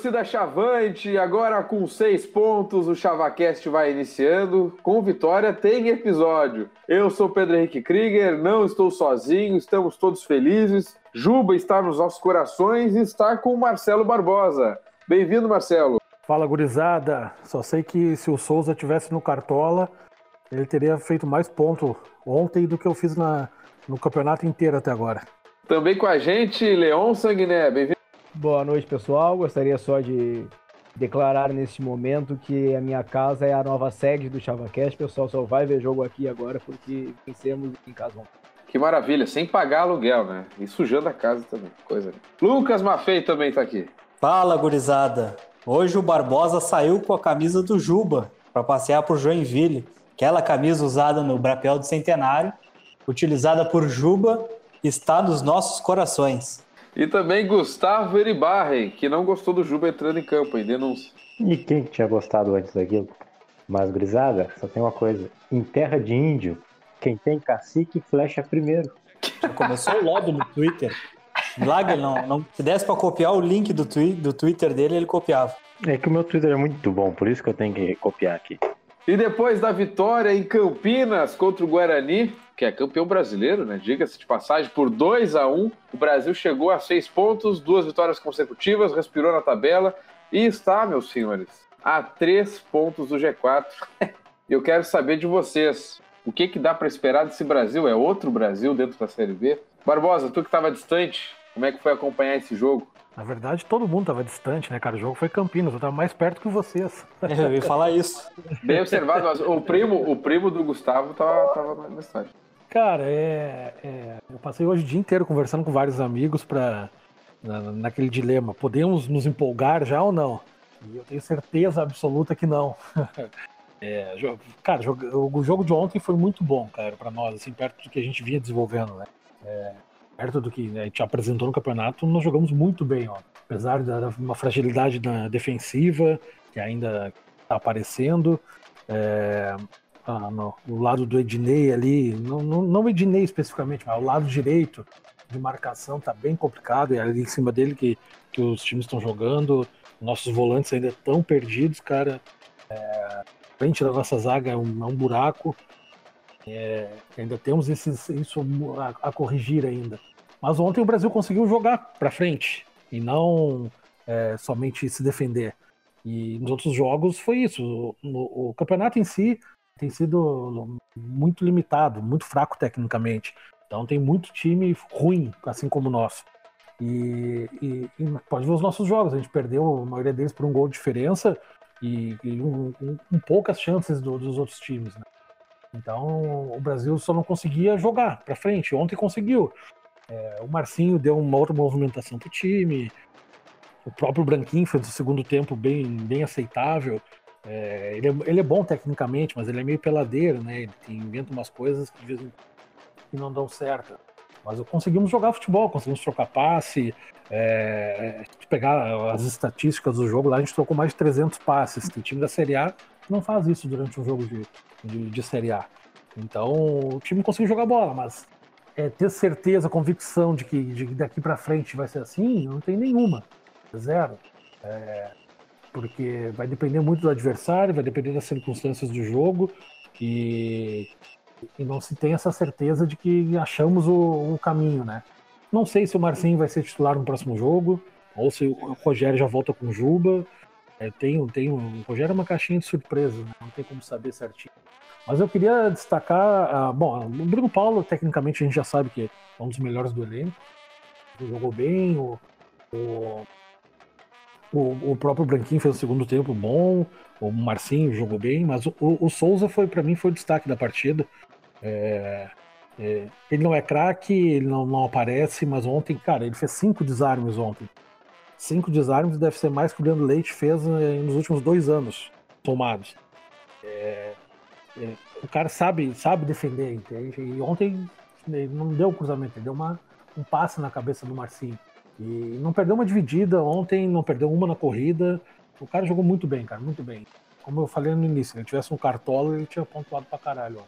Torcida Chavante, agora com seis pontos, o Chavacast vai iniciando. Com vitória tem episódio. Eu sou Pedro Henrique Krieger, não estou sozinho, estamos todos felizes. Juba está nos nossos corações e está com o Marcelo Barbosa. Bem-vindo, Marcelo. Fala, gurizada. Só sei que se o Souza tivesse no Cartola, ele teria feito mais pontos ontem do que eu fiz na, no campeonato inteiro até agora. Também com a gente, Leon Sanguiné. Bem-vindo. Boa noite, pessoal. Gostaria só de declarar neste momento que a minha casa é a nova sede do ChavaCast. Pessoal, só vai ver jogo aqui agora porque vencemos em casa ontem. Que maravilha, sem pagar aluguel, né? E sujando a casa também, coisa. Lucas Maffei também tá aqui. Fala, gurizada. Hoje o Barbosa saiu com a camisa do Juba para passear por Joinville. Aquela camisa usada no Brapel do Centenário, utilizada por Juba, está nos nossos corações. E também Gustavo Eribarren, que não gostou do Juba entrando em campo, em denúncia. E quem tinha gostado antes daquilo? Mas, gurizada, só tem uma coisa. Em terra de índio, quem tem cacique, flecha primeiro. Já começou logo no Twitter. Milagre não, não. Se desse para copiar o link do, twi do Twitter dele, ele copiava. É que o meu Twitter é muito bom, por isso que eu tenho que copiar aqui. E depois da vitória em Campinas contra o Guarani, que é campeão brasileiro, né? Diga-se de passagem, por 2 a 1 o Brasil chegou a seis pontos, duas vitórias consecutivas, respirou na tabela e está, meus senhores, a três pontos do G4. Eu quero saber de vocês. O que, que dá para esperar desse Brasil? É outro Brasil dentro da Série B? Barbosa, tu que estava distante, como é que foi acompanhar esse jogo? Na verdade, todo mundo estava distante, né, cara? O jogo foi Campinas, eu estava mais perto que vocês. Eu ia falar isso. Bem observado, mas o primo, o primo do Gustavo estava tava mais distante. Cara, é, é, eu passei hoje o dia inteiro conversando com vários amigos para na, naquele dilema. Podemos nos empolgar já ou não? E eu tenho certeza absoluta que não. É, cara, o jogo de ontem foi muito bom, cara, para nós, assim, perto do que a gente vinha desenvolvendo, né? É, perto do que a gente apresentou no campeonato, nós jogamos muito bem, ó. Apesar de uma fragilidade na defensiva, que ainda está aparecendo, é, ah, no, no, lado do Ednei ali, não, não, não Ednei especificamente, mas o lado direito de marcação tá bem complicado, e é ali em cima dele que, que os times estão jogando, nossos volantes ainda estão perdidos, cara. É, frente da nossa zaga é um, é um buraco. É, ainda temos esses, isso a, a, corrigir ainda. Mas ontem o Brasil conseguiu jogar para frente e não é, somente se defender. E nos outros jogos foi isso. O, o, campeonato em si tem sido muito limitado, muito fraco tecnicamente. Então tem muito time ruim, assim como o nosso. E, e, e, pode ver os nossos jogos. A gente perdeu a maioria deles por um gol de diferença e, e um, um, um, poucas chances do, dos outros times. Né? Então o Brasil só não conseguia jogar para frente. Ontem conseguiu. É, o Marcinho deu uma outra movimentação para o time. O próprio Branquinho fez o segundo tempo bem, bem aceitável. É, ele, é, ele, é, bom tecnicamente, mas ele é meio peladeiro, né? Ele inventa umas coisas que, que não dão certo. Mas conseguimos jogar futebol, conseguimos trocar passe, é, pegar as estatísticas do jogo lá, a gente trocou mais de 300 passes. Tem time da Série A não faz isso durante um jogo de, de, de Série A. Então o time conseguiu jogar bola, mas é, ter certeza, convicção de que de, daqui para frente vai ser assim, não tem nenhuma. Zero. É, porque vai depender muito do adversário, vai depender das circunstâncias do jogo e e não se tem essa certeza de que achamos o, o caminho, né? Não sei se o Marcinho vai ser titular no próximo jogo, ou se o Rogério já volta com o Juba. É, tem, tem, o Rogério é uma caixinha de surpresa, né? não tem como saber certinho. Mas eu queria destacar, uh, bom, o Bruno Paulo, tecnicamente, a gente já sabe que é um dos melhores do elenco. Jogou bem, o, o, o, o próprio Branquinho fez o segundo tempo bom, o Marcinho jogou bem, mas o, o Souza foi, para mim, foi o destaque da partida. É, é, ele não é craque, ele não, não, aparece, mas ontem, cara, ele fez cinco desarmes ontem. Cinco desarmes deve ser mais que o Leandro Leite fez é, nos últimos dois anos, somados. É, é, o cara sabe, sabe defender, entende? E ontem não deu cruzamento, ele deu uma, um passe na cabeça do Marcinho. E não perdeu uma dividida ontem, não perdeu uma na corrida. O cara jogou muito bem, cara, muito bem. Como eu falei no início, se ele tivesse um cartola, ele tinha pontuado pra caralho. Ó.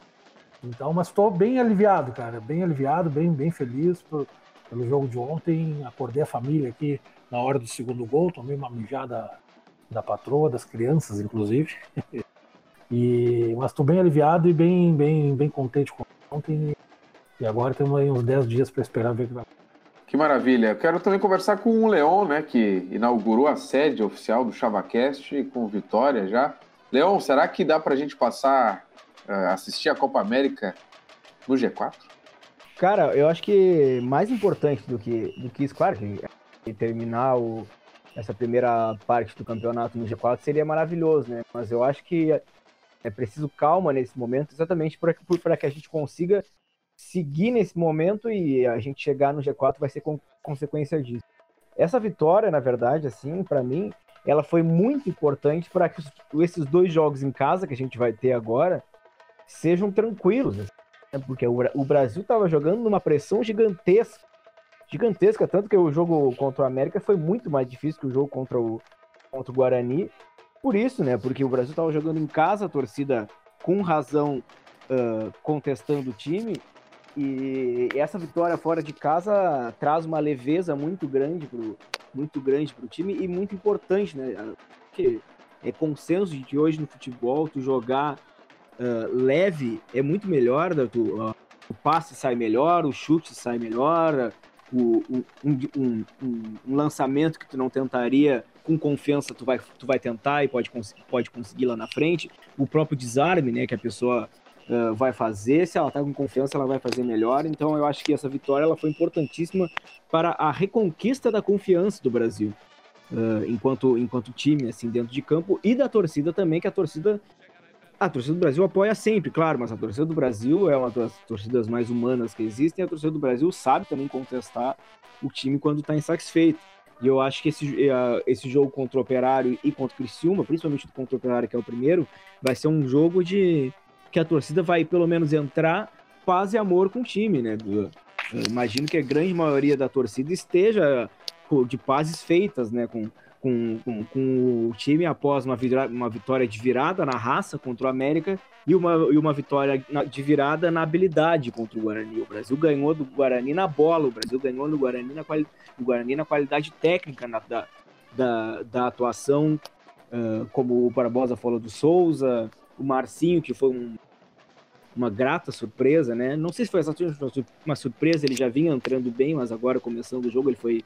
Então, mas estou bem aliviado, cara, bem aliviado, bem, bem feliz por, pelo jogo de ontem. Acordei a família aqui na hora do segundo gol, tomei uma mijada da patroa, das crianças, inclusive. e, mas estou bem aliviado e bem, bem, bem contente com ontem. E agora temos aí uns 10 dias para esperar ver o que vai que maravilha. Quero também conversar com o Leon, né, que inaugurou a sede oficial do ChavaCast com vitória já. Leon, será que dá para a gente passar, uh, assistir a Copa América no G4? Cara, eu acho que mais importante do que, do que isso, claro, que terminar o, essa primeira parte do campeonato no G4 seria maravilhoso, né? Mas eu acho que é preciso calma nesse momento, exatamente para que a gente consiga seguir nesse momento e a gente chegar no G4 vai ser com, consequência disso. Essa vitória, na verdade, assim, para mim, ela foi muito importante para que esses dois jogos em casa que a gente vai ter agora sejam tranquilos, assim, né? porque o, o Brasil estava jogando numa pressão gigantesca, gigantesca, tanto que o jogo contra o América foi muito mais difícil que o jogo contra o, contra o Guarani. Por isso, né? Porque o Brasil estava jogando em casa, a torcida com razão uh, contestando o time, e essa vitória fora de casa traz uma leveza muito grande muito grande para o time e muito importante, né? Porque é consenso de que hoje no futebol tu jogar uh, leve é muito melhor, né? tu, uh, o passe sai melhor, o chute sai melhor, o, um, um, um, um, lançamento que tu não tentaria com confiança tu vai, tu vai tentar e pode, pode conseguir lá na frente, o próprio desarme, né? Que a pessoa uh, vai fazer, se ela está com confiança, ela vai fazer melhor. Então, eu acho que essa vitória ela foi importantíssima para a reconquista da confiança do Brasil, uh, enquanto, enquanto time, assim, dentro de campo, e da torcida também, que a torcida. A torcida do Brasil apoia sempre, claro, mas a torcida do Brasil é uma das torcidas mais humanas que existem. A torcida do Brasil sabe também contestar o time quando está insatisfeito. E eu acho que esse, uh, esse jogo contra o Operário e contra o Criciúma, principalmente contra o Operário, que é o primeiro, vai ser um jogo de, que a torcida vai pelo menos entrar paz e amor com o time, né? Eu imagino que a grande maioria da torcida esteja de pazes feitas, né? Com, com, com, com o time após uma, uma vitória de virada na raça contra o América e uma, e uma vitória de virada na habilidade contra o Guarani. O Brasil ganhou do Guarani na bola, o Brasil ganhou do Guarani na, quali, do Guarani na qualidade técnica na, da, da, da atuação, uh, como o Barbosa falou do Souza, o Marcinho, que foi um, uma grata surpresa, né? Não sei se foi exatamente uma surpresa, ele já vinha entrando bem, mas agora começando o jogo ele foi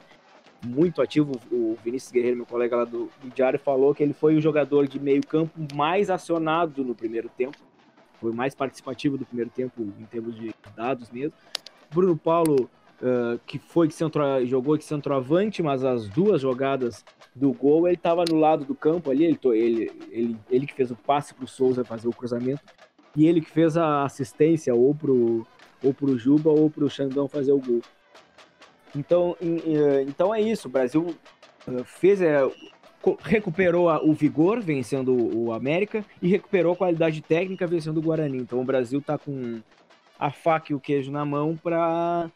muito ativo. O Vinícius Guerreiro, meu colega lá do, do Diário, falou que ele foi o jogador de meio campo mais acionado no primeiro tempo. Foi mais participativo do primeiro tempo em termos de dados mesmo. Bruno Paulo, uh, que foi de centro, jogou de centroavante, mas as duas jogadas do gol, ele estava no lado do campo ali, ele, ele, ele, ele que fez o passe para o Souza fazer o cruzamento, e ele que fez a assistência ou pro, ou pro Juba ou pro Xandão fazer o gol. Então, então é isso, o Brasil eh, fez, é, recuperou o vigor vencendo o América e recuperou a qualidade técnica vencendo o Guarani. Então o Brasil está com a faca e o queijo na mão para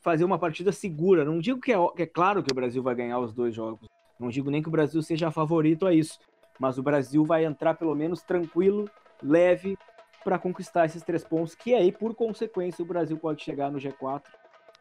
fazer uma partida segura. Não digo que é, que é claro que o Brasil vai ganhar os dois jogos. Não digo nem que o Brasil seja favorito a isso. Mas o Brasil vai entrar pelo menos tranquilo, leve, para conquistar esses três pontos, que aí, por consequência, o Brasil pode chegar no G4.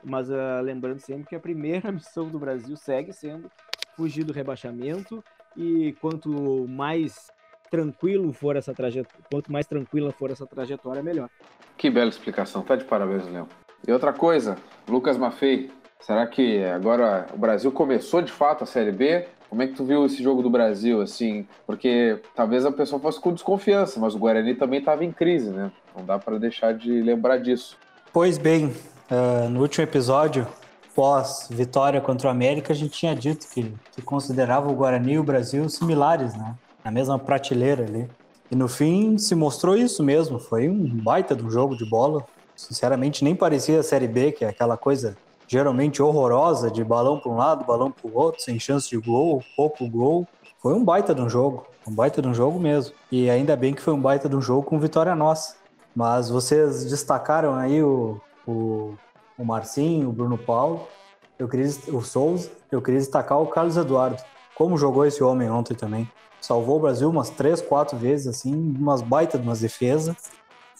Mas uh, lembrando sempre que a primeira missão do Brasil segue sendo fugir do rebaixamento. E quanto mais tranquilo for essa trajetória, quanto mais tranquila for essa trajetória, melhor. Que bela explicação. Tá de parabéns, Léo. E outra coisa, Lucas Maffei, será que agora o Brasil começou de fato a Série B? Como é que tu viu esse jogo do Brasil, assim? Porque talvez a pessoa fosse com desconfiança, mas o Guarani também estava em crise, né? Não dá para deixar de lembrar disso. Pois bem, uh, no último episódio, pós vitória contra o América, a gente tinha dito que, que considerava o Guarani e o Brasil similares, né? Na mesma prateleira ali. E no fim se mostrou isso mesmo. Foi um baita um jogo de bola. Sinceramente, nem parecia a Série B, que é aquela coisa geralmente horrorosa de balão para um lado, balão para o outro, sem chance de gol, pouco gol. Foi um baita de um jogo, um baita de um jogo mesmo. E ainda bem que foi um baita de um jogo com vitória nossa. Mas vocês destacaram aí o, o, o Marcinho, o Bruno Paulo, eu queria, o Souza, eu queria destacar o Carlos Eduardo. Como jogou esse homem ontem também. Salvou o Brasil umas três, quatro vezes, assim, umas baitas de umas defesas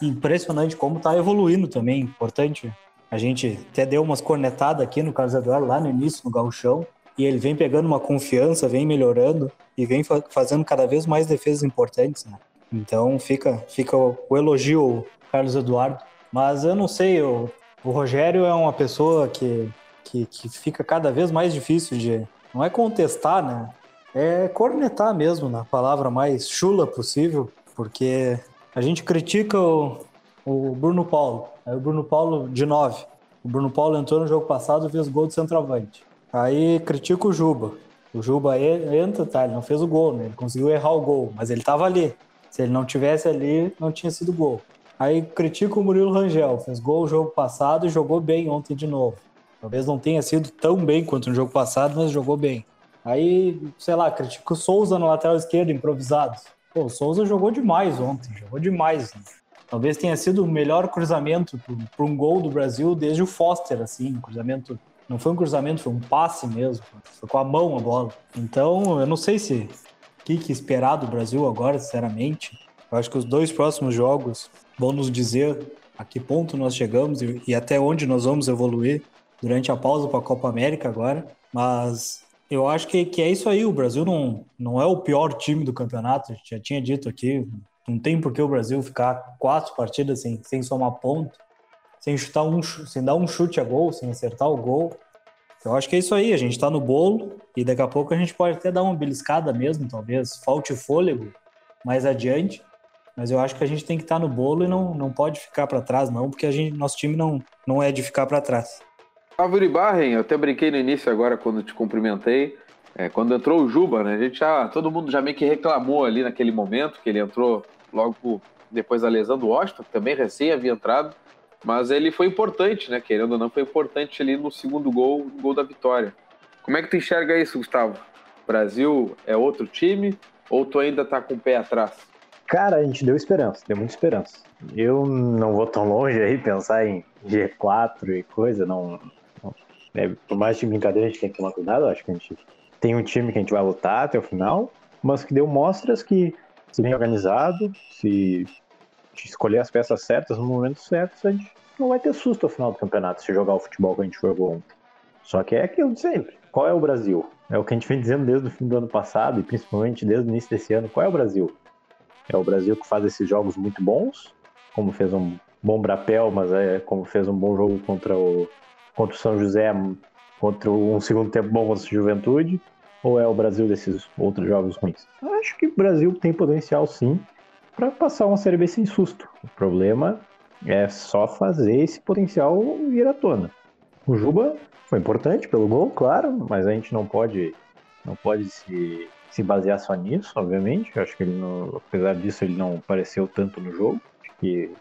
impressionante como está evoluindo também. Importante A gente até deu umas cornetadas aqui no Carlos Eduardo lá no início, no gauchão, e ele vem pegando uma confiança, vem melhorando e vem fazendo cada vez mais defesas importantes, né? Então fica, fica o, o elogio Carlos Eduardo. Mas eu não sei, o, o Rogério é uma pessoa que, que, que fica cada vez mais difícil de. Não é contestar, né? É cornetar mesmo, na palavra mais chula possível, porque a gente critica o, o Bruno Paulo. Aí o Bruno Paulo de 9. O Bruno Paulo entrou no jogo passado e fez gol de centroavante. Aí critica o Juba. O Juba entra, tá? Ele não fez o gol, né? Ele conseguiu errar o gol, mas ele tava ali. Se ele não tivesse ali, não tinha sido gol. Aí critica o Murilo Rangel. Fez gol o jogo passado e jogou bem ontem de novo. Talvez não tenha sido tão bem quanto no jogo passado, mas jogou bem. Aí, sei lá, critica o Souza no lateral esquerdo, improvisado. Pô, o Souza jogou demais ontem, jogou demais. Né? Talvez tenha sido o melhor cruzamento para um gol do Brasil desde o Foster, assim, um cruzamento. Não foi um cruzamento, foi um passe mesmo. Foi com a mão a bola. Então, eu não sei se o que, que esperar do Brasil agora, sinceramente. Eu acho que os dois próximos jogos vão nos dizer a que ponto nós chegamos e, e até onde nós vamos evoluir durante a pausa para a Copa América agora. Mas eu acho que, que é isso aí. O Brasil não, não é o pior time do campeonato. Já tinha dito aqui. Não tem por que o Brasil ficar quatro partidas sem, sem somar ponto, sem chutar um, sem dar um chute a gol, sem acertar o gol. Eu acho que é isso aí. A gente está no bolo e daqui a pouco a gente pode até dar uma beliscada mesmo, talvez falte fôlego mais adiante. Mas eu acho que a gente tem que estar tá no bolo e não, não pode ficar para trás, não, porque a gente, nosso time não, não é de ficar para trás. Álvaro Barren, eu até brinquei no início agora quando te cumprimentei. É, quando entrou o Juba, né? A gente já, todo mundo já meio que reclamou ali naquele momento que ele entrou logo depois da lesão do Washington, que também recém havia entrado. Mas ele foi importante, né? Querendo ou não, foi importante ali no segundo gol, no gol da vitória. Como é que tu enxerga isso, Gustavo? Brasil é outro time ou tu ainda tá com o pé atrás? Cara, a gente deu esperança, deu muita esperança. Eu não vou tão longe aí pensar em G4 e coisa, não, é, por mais de brincadeira, a gente tem que tomar cuidado. Acho que a gente tem um time que a gente vai lutar até o final, mas que deu mostras que, se bem organizado, se escolher as peças certas no momento certo, a gente não vai ter susto ao final do campeonato se jogar o futebol que a gente jogou ontem. Só que é aquilo de sempre. Qual é o Brasil? É o que a gente vem dizendo desde o fim do ano passado e principalmente desde o início desse ano. Qual é o Brasil? É o Brasil que faz esses jogos muito bons, como fez um bom Brapel, mas é como fez um bom jogo contra o contra o São José, contra um segundo tempo bom contra a Juventude? Ou é o Brasil desses outros jogos ruins? Eu acho que o Brasil tem potencial sim para passar uma Série B sem susto. O problema é só fazer esse potencial vir à tona. O Juba foi importante pelo gol, claro, mas a gente não pode não pode se, se basear só nisso, obviamente. Eu acho que ele não, apesar disso ele não apareceu tanto no jogo. Acho que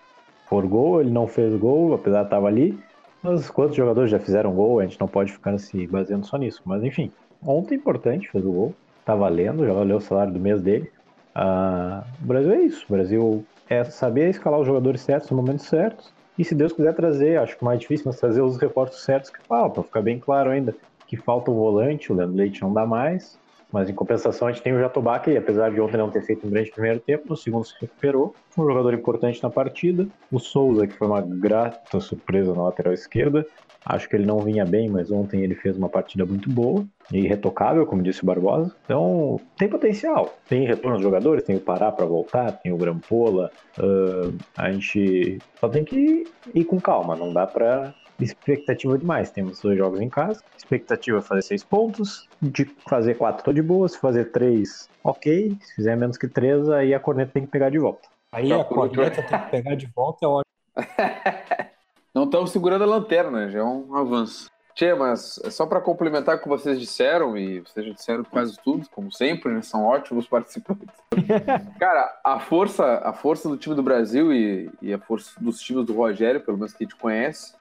por gol, ele não fez gol, apesar de estar ali. Mas quantos jogadores já fizeram gol? A gente não pode ficar se baseando só nisso. Mas enfim, ontem importante, fez o gol. Tá valendo, já valeu o salário do mês dele. Ah, o Brasil é isso. O Brasil é saber escalar os jogadores certos no momento certo. E se Deus quiser trazer, acho que mais difícil, mas trazer os reforços certos que faltam, ficar bem claro ainda que falta o volante, o Leandro Leite não dá mais, mas em compensação a gente tem o Jatobá, que apesar de ontem não ter feito um grande primeiro tempo, no segundo se recuperou. Um jogador importante na partida. O Souza, que foi uma grata surpresa na lateral esquerda. Acho que ele não vinha bem, mas ontem ele fez uma partida muito boa e retocável, como disse o Barbosa. Então, tem potencial. Tem retorno dos jogadores, tem o Pará para voltar, tem o Grampola. Uh, a gente só tem que ir com calma, não dá para expectativa demais. Temos dois jogos em casa. Expectativa é fazer seis pontos. De fazer quatro, tô de boa. Se fazer três, ok. Se fizer menos que três, aí a corneta tem que pegar de volta. Aí a corneta tem que pegar de volta, é ótimo. Não estamos segurando a lanterna, já é um avanço. Tchê, mas é só para complementar o que vocês disseram, e vocês já disseram quase tudo, como sempre, né? São ótimos participantes. Cara, a força, a força do time do Brasil e, e, a força dos times do Rogério, pelo menos que a gente conhece,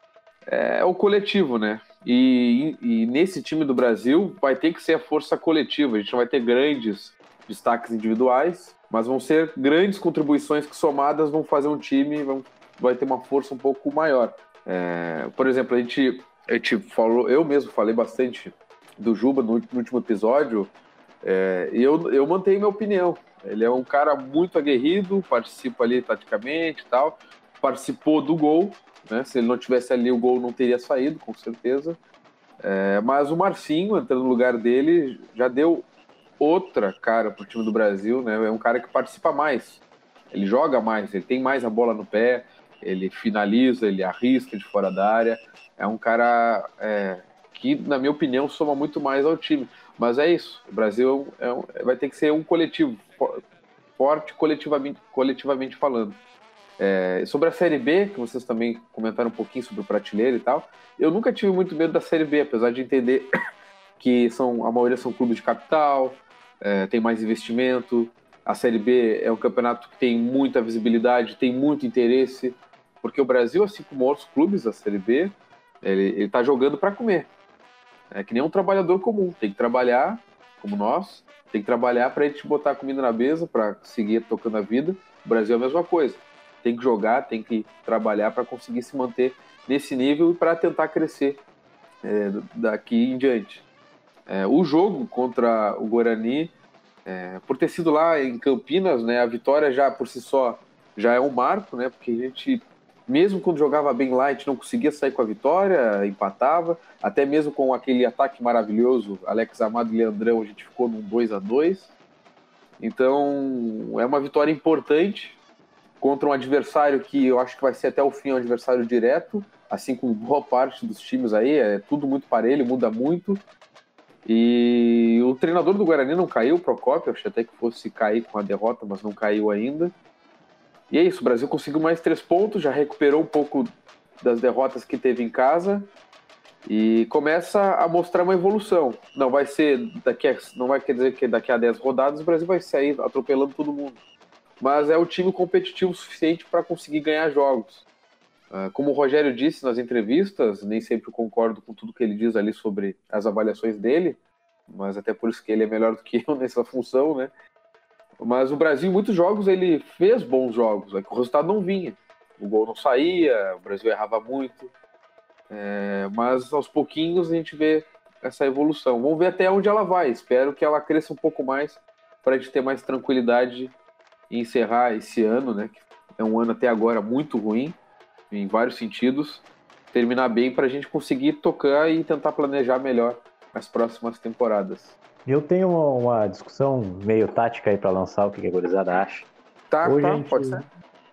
é o coletivo, né? E, e, nesse time do Brasil vai ter que ser a força coletiva. A gente não vai ter grandes destaques individuais, mas vão ser grandes contribuições que somadas vão fazer um time, vão, vai ter uma força um pouco maior. É, por exemplo, a gente, a gente falou, eu mesmo falei bastante do Juba no, no último episódio, é, e eu, eu mantenho minha opinião. Ele é um cara muito aguerrido, participa ali taticamente e tal, participou do gol, né? Se ele não tivesse ali, o gol não teria saído, com certeza. É, mas o Marcinho, entrando no lugar dele, já deu outra cara para o time do Brasil, né? É um cara que participa mais, ele joga mais, ele tem mais a bola no pé, ele finaliza, ele arrisca de fora da área. É um cara é, que, na minha opinião, soma muito mais ao time. Mas é isso, o Brasil é um, vai ter que ser um coletivo, forte coletivamente, coletivamente falando. É, sobre a Série B, que vocês também comentaram um pouquinho sobre o prateleiro e tal, eu nunca tive muito medo da Série B, apesar de entender que são, a maioria são clubes de capital, é, tem mais investimento. A Série B é um campeonato que tem muita visibilidade, tem muito interesse, porque o Brasil, assim como outros clubes da Série B, ele está jogando para comer. É que nem um trabalhador comum, tem que trabalhar, como nós, tem que trabalhar para a gente botar comida na mesa, para seguir tocando a vida. O Brasil é a mesma coisa tem que jogar, tem que trabalhar para conseguir se manter nesse nível e para tentar crescer é, daqui em diante. É, o jogo contra o Guarani, é, por ter sido lá em Campinas, né, a vitória já por si só já é um marco, né, porque a gente, mesmo quando jogava bem gente não conseguia sair com a vitória, empatava, até mesmo com aquele ataque maravilhoso, Alex Amado e Leandrão, a gente ficou num 2 a 2 Então, é uma vitória importante, contra um adversário que eu acho que vai ser até o fim um adversário direto, assim como boa parte dos times aí, é tudo muito parelho, muda muito. E o treinador do Guarani não caiu, o Procopio, achei até que fosse cair com a derrota, mas não caiu ainda. E é isso, o Brasil conseguiu mais três pontos, já recuperou um pouco das derrotas que teve em casa e começa a mostrar uma evolução. Não vai ser daqui a, não vai quer dizer que daqui a 10 rodadas o Brasil vai sair atropelando todo mundo mas é o time competitivo suficiente para conseguir ganhar jogos. Uh, como o Rogério disse nas entrevistas, nem sempre concordo com tudo que ele diz ali sobre as avaliações dele, mas até por isso que ele é melhor do que eu nessa função, né? Mas o Brasil, em muitos jogos, ele fez bons jogos, é que o resultado não vinha. O gol não saía, o Brasil errava muito. É, mas aos pouquinhos a gente vê essa evolução. Vamos ver até onde ela vai. Espero que ela cresça um pouco mais para a gente ter mais tranquilidade e encerrar esse ano, né? Que é um ano até agora muito ruim, em vários sentidos, terminar bem para a gente conseguir tocar e tentar planejar melhor as próximas temporadas. Eu tenho uma, discussão meio tática aí para lançar o que a gurizada acha. Tá, hoje tá, gente, pode ser.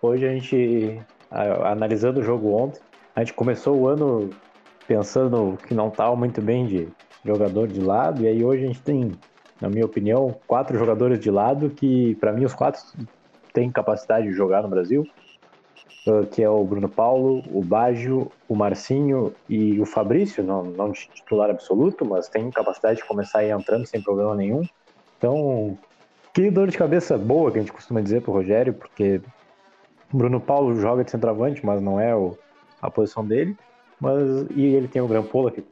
Hoje a gente, analisando o jogo ontem, a gente começou o ano pensando que não estava muito bem de jogador de lado, e aí hoje a gente tem na minha opinião, quatro jogadores de lado que, para mim, os quatro têm capacidade de jogar no Brasil, ah, que é o Bruno Paulo, o Baggio, o Marcinho e o Fabrício, não, não titular absoluto, mas tem capacidade de começar a ir entrando sem problema nenhum. Então, que dor de cabeça boa que a gente costuma dizer pro Rogério, porque o Bruno Paulo joga de centroavante, mas não é o, a posição dele. Mas, e ele tem o Grampola, que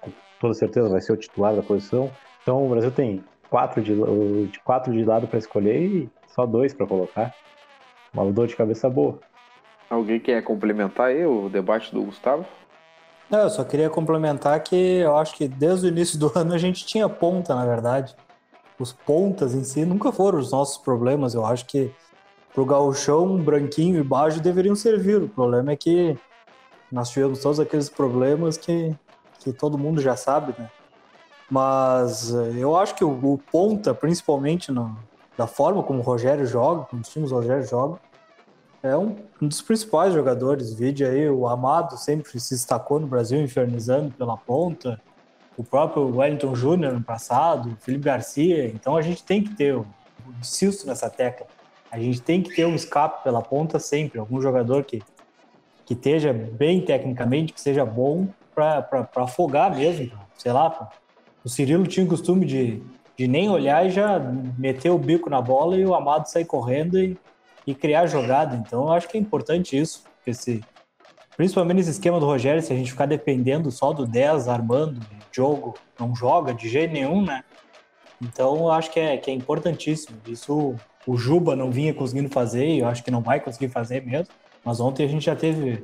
com toda certeza vai ser o titular da posição. Então o Brasil tem quatro de, de quatro de lado para escolher e só dois para colocar. Uma dor de cabeça boa. Alguém quer complementar aí o debate do Gustavo? Não, eu só queria complementar que eu acho que desde o início do ano a gente tinha ponta, na verdade. Os pontas em si nunca foram os nossos problemas. Eu acho que pro gauchão, branquinho e baixo deveriam servir. O problema é que nós tivemos todos aqueles problemas que, que todo mundo já sabe, né? Mas eh, eu acho que o, o ponta, principalmente no, da forma como o Rogério joga, como os times do Rogério jogam, é um, um, dos principais jogadores. Vide aí, o Amado sempre se destacou no Brasil, infernizando pela ponta. O próprio Wellington Júnior no passado, o Felipe Garcia. Então a gente tem que ter, eu insisto nessa tecla, a gente tem que ter um escape pela ponta sempre. Algum jogador que, que esteja bem tecnicamente, que seja bom para afogar mesmo, sei lá, o Cirilo tinha o costume de, de nem olhar e já meter o bico na bola e o Amado sair correndo e, e criar jogada. Então, eu acho que é importante isso, porque se, principalmente nesse esquema do Rogério, se a gente ficar dependendo só do 10 armando, jogo não joga de jeito nenhum, né? Então, eu acho que é, que é importantíssimo. Isso o Juba não vinha conseguindo fazer e eu acho que não vai conseguir fazer mesmo. Mas ontem a gente já teve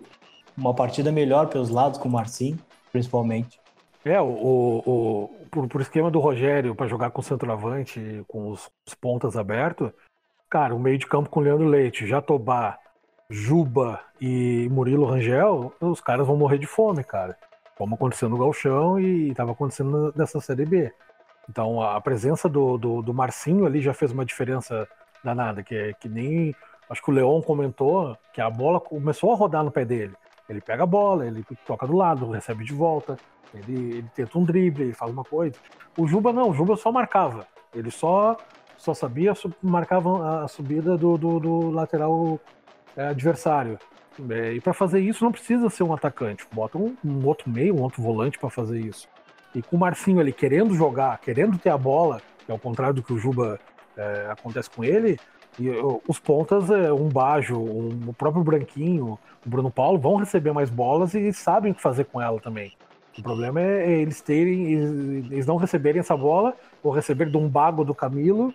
uma partida melhor pelos lados com o Marcinho, principalmente. É, o, o, por, por esquema do Rogério, para jogar com o centroavante, com os, os, pontas abertos, cara, o meio de campo com o Leandro Leite, Jatobá, Juba e Murilo Rangel, os caras vão morrer de fome, cara. Como aconteceu no Galchão e estava acontecendo nessa Série B. Então a presença do, do, do, Marcinho ali já fez uma diferença danada, que, é, que nem. Acho que o Leon comentou que a bola começou a rodar no pé dele. Ele pega a bola, ele toca do lado, recebe de volta, ele, ele tenta um drible, ele faz uma coisa. O Juba não, o Juba só marcava. Ele só, só sabia, marcava a subida do, do, do lateral é, adversário. É, e para fazer isso não precisa ser um atacante. Bota um, um outro meio, um outro volante para fazer isso. E com o Marcinho ali querendo jogar, querendo ter a bola, que é o contrário do que o Juba é, acontece com ele, e os pontas, é, um Bajo, um, o próprio Branquinho, o Bruno Paulo, vão receber mais bolas e sabem o que fazer com ela também. O problema é, é eles terem, eles não receberem essa bola, ou receber de um bago do Camilo,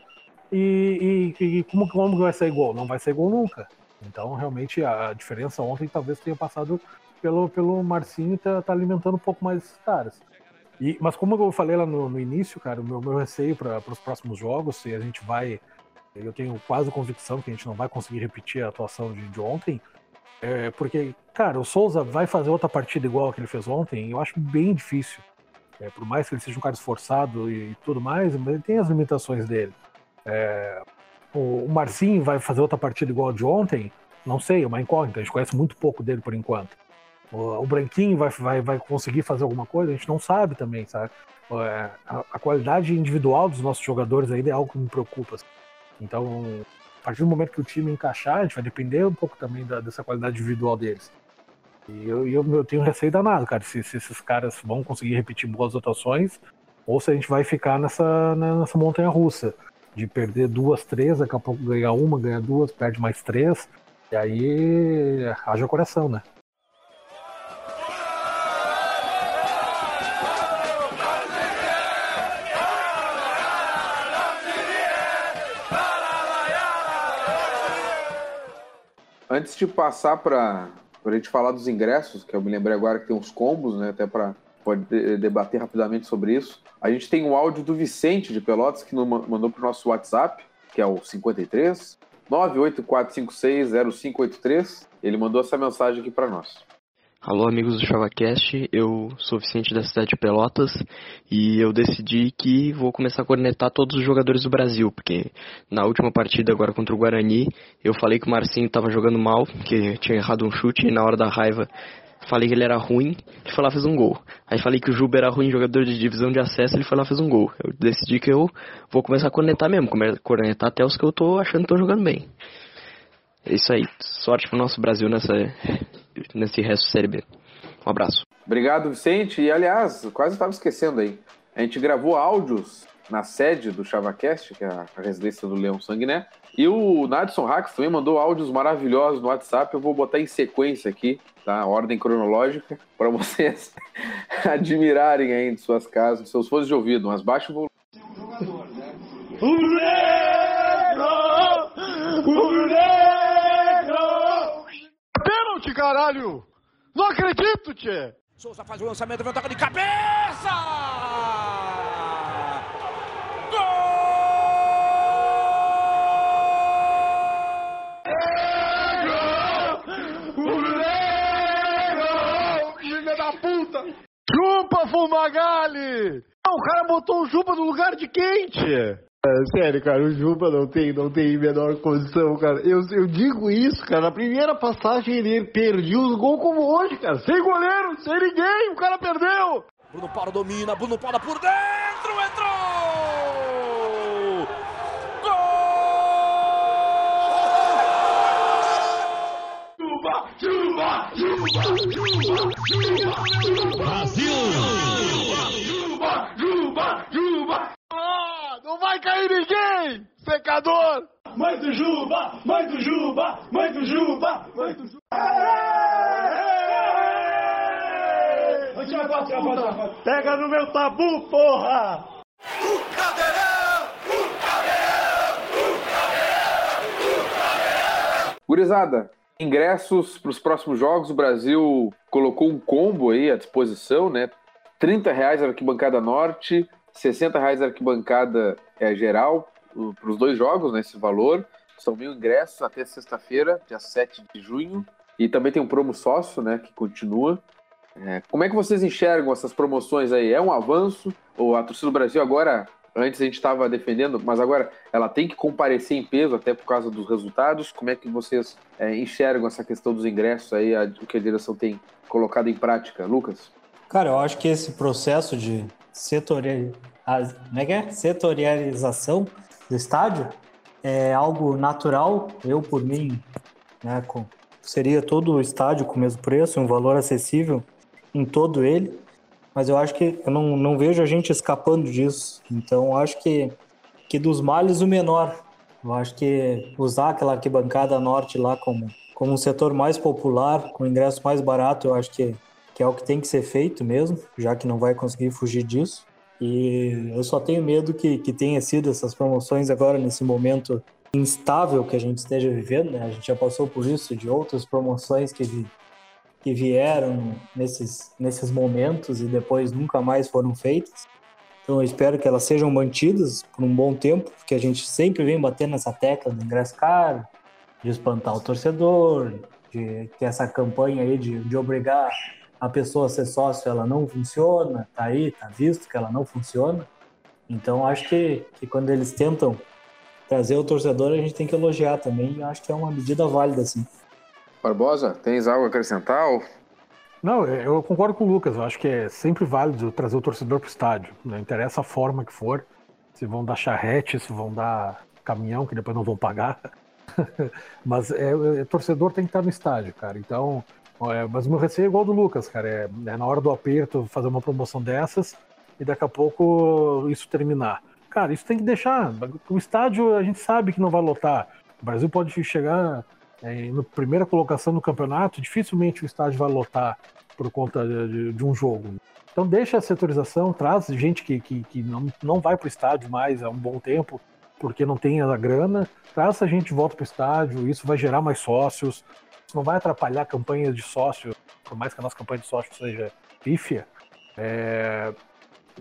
e, e, e como, como vai ser gol? Não vai ser gol nunca. Então, realmente, a diferença ontem talvez tenha passado pelo, pelo Marcinho tá, tá alimentando um pouco mais esses caras. E, mas como eu falei lá no, no início, cara, o meu, meu receio para os próximos jogos, se a gente vai. Eu tenho quase convicção que a gente não vai conseguir repetir a atuação de, de ontem. É, porque, cara, o Souza vai fazer outra partida igual a que ele fez ontem, eu acho bem difícil. É, por mais que ele seja um cara esforçado e, e tudo mais, mas ele tem as limitações dele. É, o, o Marcinho vai fazer outra partida igual a de ontem? Não sei, é uma incógnita, a gente conhece muito pouco dele por enquanto. O, Branquinho vai, vai, vai conseguir fazer alguma coisa? A gente não sabe também, sabe? É, a, a, qualidade individual dos nossos jogadores ainda é algo que me preocupa. Então, a partir do momento que o time encaixar, a gente vai depender um pouco também da, dessa qualidade individual deles. E eu, eu, eu tenho receio danado, cara, se, se, esses caras vão conseguir repetir boas atuações ou se a gente vai ficar nessa, nessa montanha russa de perder duas, três, daqui a pouco ganhar uma, ganhar duas, perde mais três. E aí haja coração, né? Antes de passar para a gente falar dos ingressos, que eu me lembrei agora que tem uns combos, né? Até para pode debater rapidamente sobre isso. A gente tem um áudio do Vicente de Pelotas que mandou para o nosso WhatsApp, que é o 53 984560583. Ele mandou essa mensagem aqui para nós. Alô, amigos do ChavaCast, eu sou Vicente da cidade de Pelotas e eu decidi que vou começar a cornetar todos os jogadores do Brasil, porque na última partida agora contra o Guarani, eu falei que o Marcinho estava jogando mal, que tinha errado um chute e na hora da raiva falei que ele era ruim, ele foi lá fez um gol. Aí falei que o Juba era ruim, jogador de divisão de acesso, ele foi lá fez um gol. Eu decidi que eu vou começar a cornetar mesmo, cornetar até os que eu tô achando que estão jogando bem. É isso aí, sorte pro nosso Brasil nessa nesse resto da Série B. Um abraço. Obrigado, Vicente. E, aliás, quase estava esquecendo aí. A gente gravou áudios na sede do ChavaCast, que é a residência do Leão Sanguiné. E o Nadson Hax também mandou áudios maravilhosos no WhatsApp. Eu vou botar em sequência aqui, tá? Ordem cronológica, para vocês admirarem aí de suas casas, de seus fones de ouvido, mas baixo volume. O negro! O negro! Caralho! Não acredito, tchê! Souza faz o lançamento, vem toca de cabeça! puta! Chupa, Fumagalli! Não, o cara botou o Juba no lugar de quente! É, sério, cara, o Juba não tem, não tem menor condição, cara. Eu, eu digo isso, cara. Na primeira passagem ele perdeu os gols como hoje, cara. Sem goleiro, sem ninguém, o cara perdeu! Bruno Paulo domina, Bruno Paulo por dentro, entrou! Juba, Juba, Juba, Juba, Brasil! Juba, Juba, Juba! Ah, não vai cair secador! Mãe do Juba, mãe do Juba, mãe do Juba, mãe do Juba! Pega no meu tabu, porra! O cadeirão! O cadeirão! O cadeirão! O cadeirão! Gurizada, Ingressos para os próximos jogos, o Brasil colocou um combo aí à disposição, né? 30 reais arquibancada norte, 60 reais arquibancada é, geral para os dois jogos, né, valor. São mil ingressos até sexta-feira, dia 7 de junho. E também tem um promo sócio, né, que continua. É, como é que vocês enxergam essas promoções aí? É um avanço? Ou a torcida do Brasil agora, antes a gente estava defendendo, mas agora ela tem que comparecer em peso até por causa dos resultados? Como é que vocês é, enxergam essa questão dos ingressos aí, a, o que a direção tem colocado em prática? Lucas? Cara, eu acho que esse processo de setorial... Como é que é? setorialização do estádio é algo natural. Eu, por mim, né, com... seria todo o estádio com o mesmo preço, um valor acessível em todo ele, mas eu acho que eu não, não vejo a gente escapando disso. Então, acho que, que dos males o menor. Eu acho que usar aquela arquibancada norte lá como, como um setor mais popular, com ingresso mais barato, eu acho que, que é o que tem que ser feito mesmo, já que não vai conseguir fugir disso. E eu só tenho medo que, que tenha sido essas promoções agora nesse momento instável que a gente esteja vivendo, né? A gente já passou por isso de outras promoções que que vieram nesses, nesses momentos e depois nunca mais foram feitas. Então eu espero que elas sejam mantidas por um bom tempo, porque a gente sempre vem batendo nessa tecla do ingresso caro, de espantar o torcedor, de que essa campanha aí de, de obrigar a pessoa ser sócio, ela não funciona, tá aí, tá visto que ela não funciona. Então acho que, que quando eles tentam trazer o torcedor, a gente tem que elogiar também, e acho que é uma medida válida, sim. Barbosa, tens algo a acrescentar? Não, eu concordo com o Lucas. Eu acho que é sempre válido trazer o torcedor para o estádio. Não interessa a forma que for. Se vão dar charrete, se vão dar caminhão, que depois não vão pagar. mas é, é, torcedor tem que estar no estádio, cara. Então, é, mas o meu receio é igual do Lucas, cara. É, é, na hora do aperto fazer uma promoção dessas e daqui a pouco isso terminar. Cara, isso tem que deixar. O estádio a gente sabe que não vai lotar. O Brasil pode chegar é, na primeira colocação no campeonato, dificilmente o estádio vai lotar por conta de, de um jogo. Então deixa a setorização, traz gente que, que, que não, não vai para o estádio mais há um bom tempo, porque não tem a grana, traz essa gente volta para o estádio, isso vai gerar mais sócios, isso não vai atrapalhar a campanha de sócio, por mais que a nossa campanha de sócio seja pífia, é,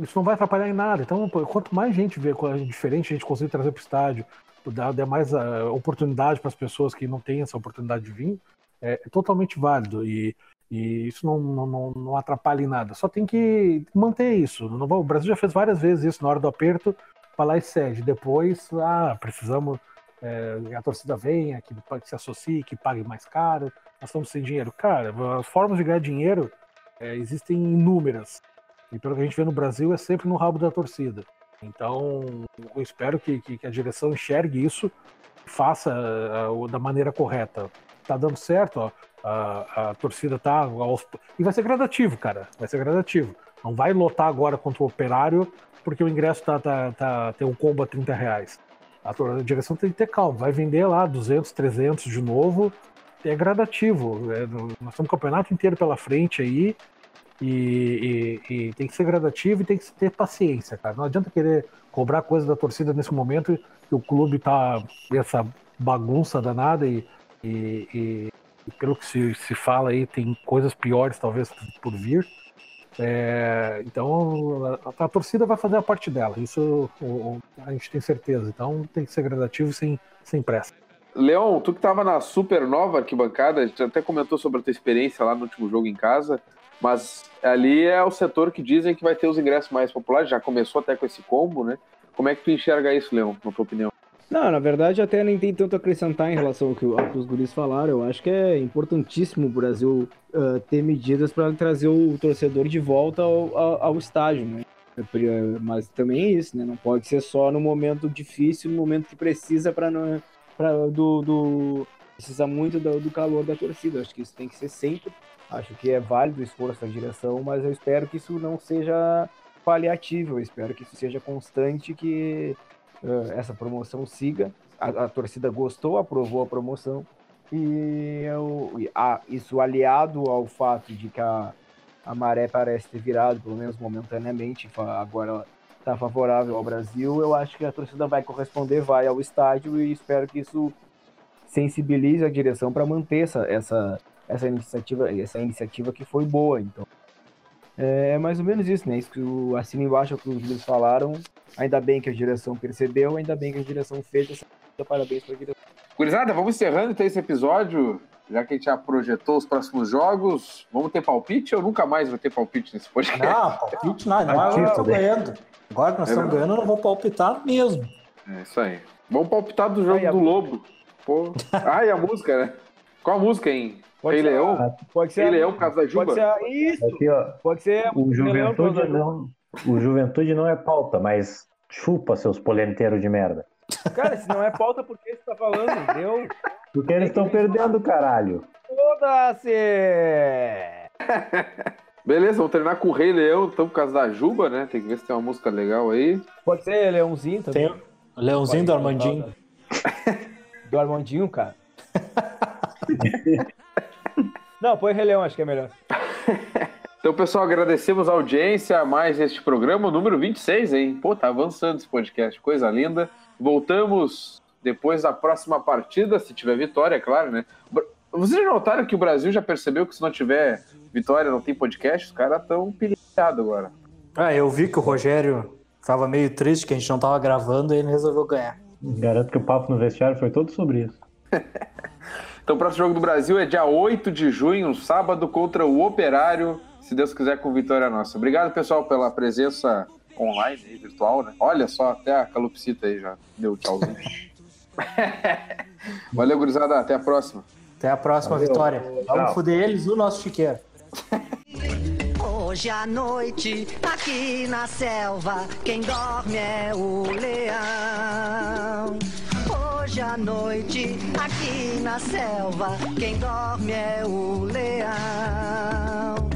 isso não vai atrapalhar em nada. Então, quanto mais gente vê diferente a gente conseguir trazer para o estádio, dar, mais uh, oportunidade para as pessoas que não têm essa oportunidade de vir, é, é totalmente válido. E, e isso não, não, não, atrapalha em nada. Só tem que manter isso. Não, o Brasil já fez várias vezes isso na hora do aperto, vai lá e cede. Depois, ah, precisamos. É, a torcida venha, que, se associe, que pague mais caro, nós estamos sem dinheiro. Cara, as formas de ganhar dinheiro é, existem inúmeras. E pelo que a gente vê no Brasil, é sempre no rabo da torcida. Então, eu espero que, que, que a direção enxergue isso faça da maneira correta. Tá dando certo, ó, a, a torcida tá. Aos... E vai ser gradativo, cara. Vai ser gradativo. Não vai lotar agora contra o operário, porque o ingresso tá, tá, tá, tem um combo a 30 reais. A, direção tem que ter calma. Vai vender lá 200, 300 de novo. É gradativo. É, nós temos um campeonato inteiro pela frente aí. E, e, e, tem que ser gradativo e tem que ter paciência, cara. Não adianta querer cobrar coisa da torcida nesse momento que o clube tá essa bagunça danada e, e, e pelo que se, se fala aí, tem coisas piores talvez por vir. É, então a, a, torcida vai fazer a parte dela, isso o, a gente tem certeza. Então tem que ser gradativo sem, sem pressa. Leon, tu que estava na super nova arquibancada, a gente até comentou sobre a tua experiência lá no último jogo em casa. Mas ali é o setor que dizem que vai ter os ingressos mais populares, já começou até com esse combo, né? Como é que tu enxerga isso, Leão, na tua opinião? Não, na verdade até nem tem tanto a acrescentar em relação ao que, ao que os guris falaram. Eu acho que é importantíssimo o Brasil uh, ter medidas para trazer o torcedor de volta ao, ao, ao estádio, né? Mas também é isso, né? Não pode ser só no momento difícil, no momento que precisa para do, do precisa muito do, do calor da torcida. Acho que isso tem que ser sempre Acho que é válido o esforço da direção, mas eu espero que isso não seja paliativo, eu espero que isso seja constante, que uh, essa promoção siga. A, a, torcida gostou, aprovou a promoção, e eu, a, isso aliado ao fato de que a, a maré parece ter virado, pelo menos momentaneamente, agora está favorável ao Brasil, eu acho que a torcida vai corresponder, vai ao estádio e espero que isso sensibilize a direção para manter essa, essa essa iniciativa, essa iniciativa que foi boa. Então, é mais ou menos isso, né? Isso que o, assino embaixo o que os líderes falaram. Ainda bem que a direção percebeu, ainda bem que a direção fez essa parabéns para a direção. Gurizada, vamos encerrando então esse episódio. Já que a gente já projetou os próximos jogos, vamos ter palpite ou nunca mais vai ter palpite nesse podcast? Não, palpite nada. Agora nós estamos ganhando. Agora que nós É estamos ganhando, eu não vou palpitar mesmo. É isso aí. Vamos palpitar do jogo Ai, a do Lobo. Pô. Ah, e a música, né? Qual a música, hein? Pode Rei ser Leão? Pode ser. Rei Leão por causa da Juba? Pode ser. a- Isso! Aqui, ó, Pode ser. o Juventude não, o Juventude não é pauta, mas chupa seus polenteiros de merda. Cara, se não é pauta, por que você tá falando? Deu. Porque eles estão perdendo, caralho. Foda-se! Beleza, vamos terminar com o Rei Leão, então, por causa da Juba, né? Tem que ver se tem uma música legal aí. Pode ser Leãozinho também. Tem Leãozinho do Armandinho. Do Armandinho, cara. Não, põe Rei Leão, acho que é melhor. Então, pessoal, agradecemos a audiência a mais este programa, o número 26, hein? Pô, tá avançando esse podcast, coisa linda. Voltamos depois da próxima partida, se tiver vitória, é claro, né? Vocês já notaram que o Brasil já percebeu que se não tiver vitória, não tem podcast? Os caras estão pilhados agora. Ah, eu vi que o Rogério tava meio triste que a gente não tava gravando e ele resolveu ganhar. Garanto que o papo no vestiário foi todo sobre isso. Então, o próximo jogo do Brasil é dia 8 de junho, um sábado, contra o Operário, se Deus quiser, com vitória nossa. Obrigado, pessoal, pela presença online e virtual, né? Olha só, até a calopsita aí já deu tchauzinho. Valeu, gurizada. Até a próxima. Até a próxima vitória. Vamos Tchau. foder eles, o nosso chiqueiro. Hoje à noite, aqui na selva, quem dorme é o leão. Hoje à noite, aqui na selva, quem dorme é o leão.